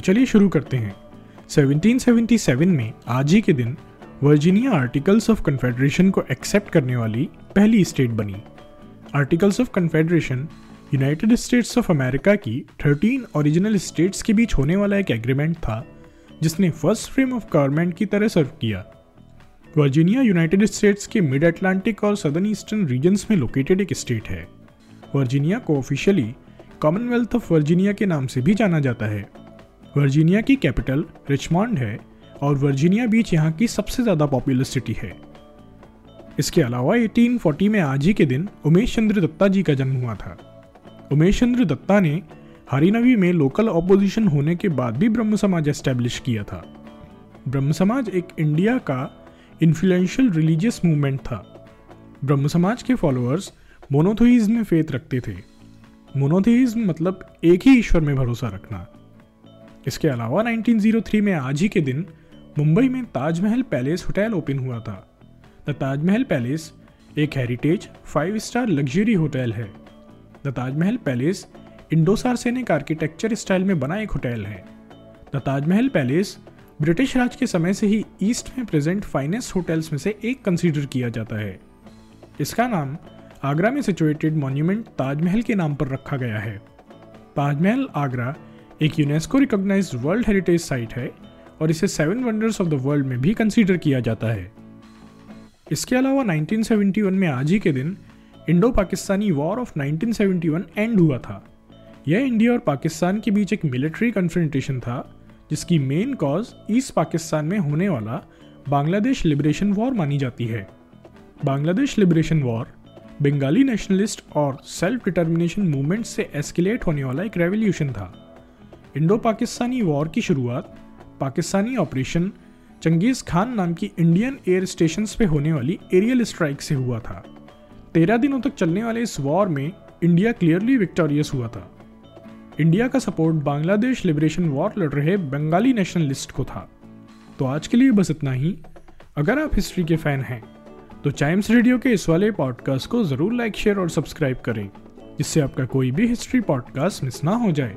तो चलिए शुरू करते हैं। 1777 में आज ही के दिन वर्जीनिया आर्टिकल्स ऑफ़ कन्फेडरेशन को एक्सेप्ट करने वाली पहली स्टेट बनी। Articles of Confederation United States of America की 13 ओरिजिनल स्टेट्स के बीच होने वाला एक एग्रीमेंट था, जिसने फ़र्स्ट फ्रेम ऑफ़ गवर्नमेंट की तरह सर्व किया। वर्जीनिया यूनाइटेड स्टेट्स के मिड अटलांटिक और सदर्न ईस्टर्न रीजन्स में लोकेटेड एक स्टेट है। वर्जीनिया को ऑफिशियली कॉमनवेल्थ ऑफ़ वर्जीनिया के नाम से भी जाना जाता है। वर्जीनिया की कैपिटल रिचमॉन्ड है और वर्जीनिया बीच यहाँ की सबसे ज़्यादा पॉपुलर सिटी है। इसके अलावा 1840 में आज ही के दिन उमेश चंद्र दत्ता जी का जन्म हुआ था। उमेश चंद्र दत्ता ने हरिनवी में लोकल ऑपोजिशन होने के बाद भी ब्रह्म समाज एस्टेब्लिश किया था। ब्रह्म समाज एक इंडिया का इन्फ्लुएंशियल रिलीजियस मूवमेंट था। ब्रह्म समाज के फॉलोअर्स मोनोथोइज्म में फेथ रखते थे। मोनोथेइज्म मतलब एक ही ईश्वर में भरोसा रखना। इसके अलावा 1903 में आज ही के दिन मुंबई में ताजमहल पैलेस होटल ओपन हुआ था। द ताजमहल पैलेस एक heritage five star luxury hotel है। The Taj Mahal palace Indo Saracenic architecture style में बना एक होटल है। The Taj Mahal palace British Raj के समय से ही ईस्ट में प्रेजेंट फाइनेस्ट होटल्स में से एक कंसीडर किया जाता है। इसका नाम आगरा में सिचुएटेड मॉन्यूमेंट ताजमहल के नाम पर रखा गया है। ताजमहल आगरा एक UNESCO recognised world heritage site है और इसे seven wonders of the world में भी कंसीडर किया जाता है। इसके अलावा 1971 में आज ही के दिन Indo Pakistani war of 1971 end हुआ था। यह इंडिया और पाकिस्तान के बीच एक मिलिट्री कन्फ्रंटेशन था, जिसकी मेन कॉज ईस्ट पाकिस्तान में होने वाला बांग्लादेश लिबरेशन वॉर मानी जाती है। Bangladesh liberation war Bengali nationalist और सेल्फ डिटर्मिनेशन मूवमेंट से एस्केलेट होने वाला एक रेवोल्यूशन था। इंडो पाकिस्तानी वॉर की शुरुआत, पाकिस्तानी ऑपरेशन चंगेज खान नाम की इंडियन एयर स्टेशन पे होने वाली एरियल स्ट्राइक से हुआ था। तेरह दिनों तक चलने वाले इस वॉर में इंडिया क्लियरली विक्टोरियस हुआ था। इंडिया का सपोर्ट बांग्लादेश लिबरेशन वॉर लड़ रहे बंगाली नेशनलिस्ट को था। तो आज के लिए बस इतना ही। अगर आप हिस्ट्री के फ़ैन हैं तो चाइम्स रेडियो के इस वाले पॉडकास्ट को ज़रूर लाइक, शेयर और सब्सक्राइब करें, जिससे आपका कोई भी हिस्ट्री पॉडकास्ट मिस ना हो जाए।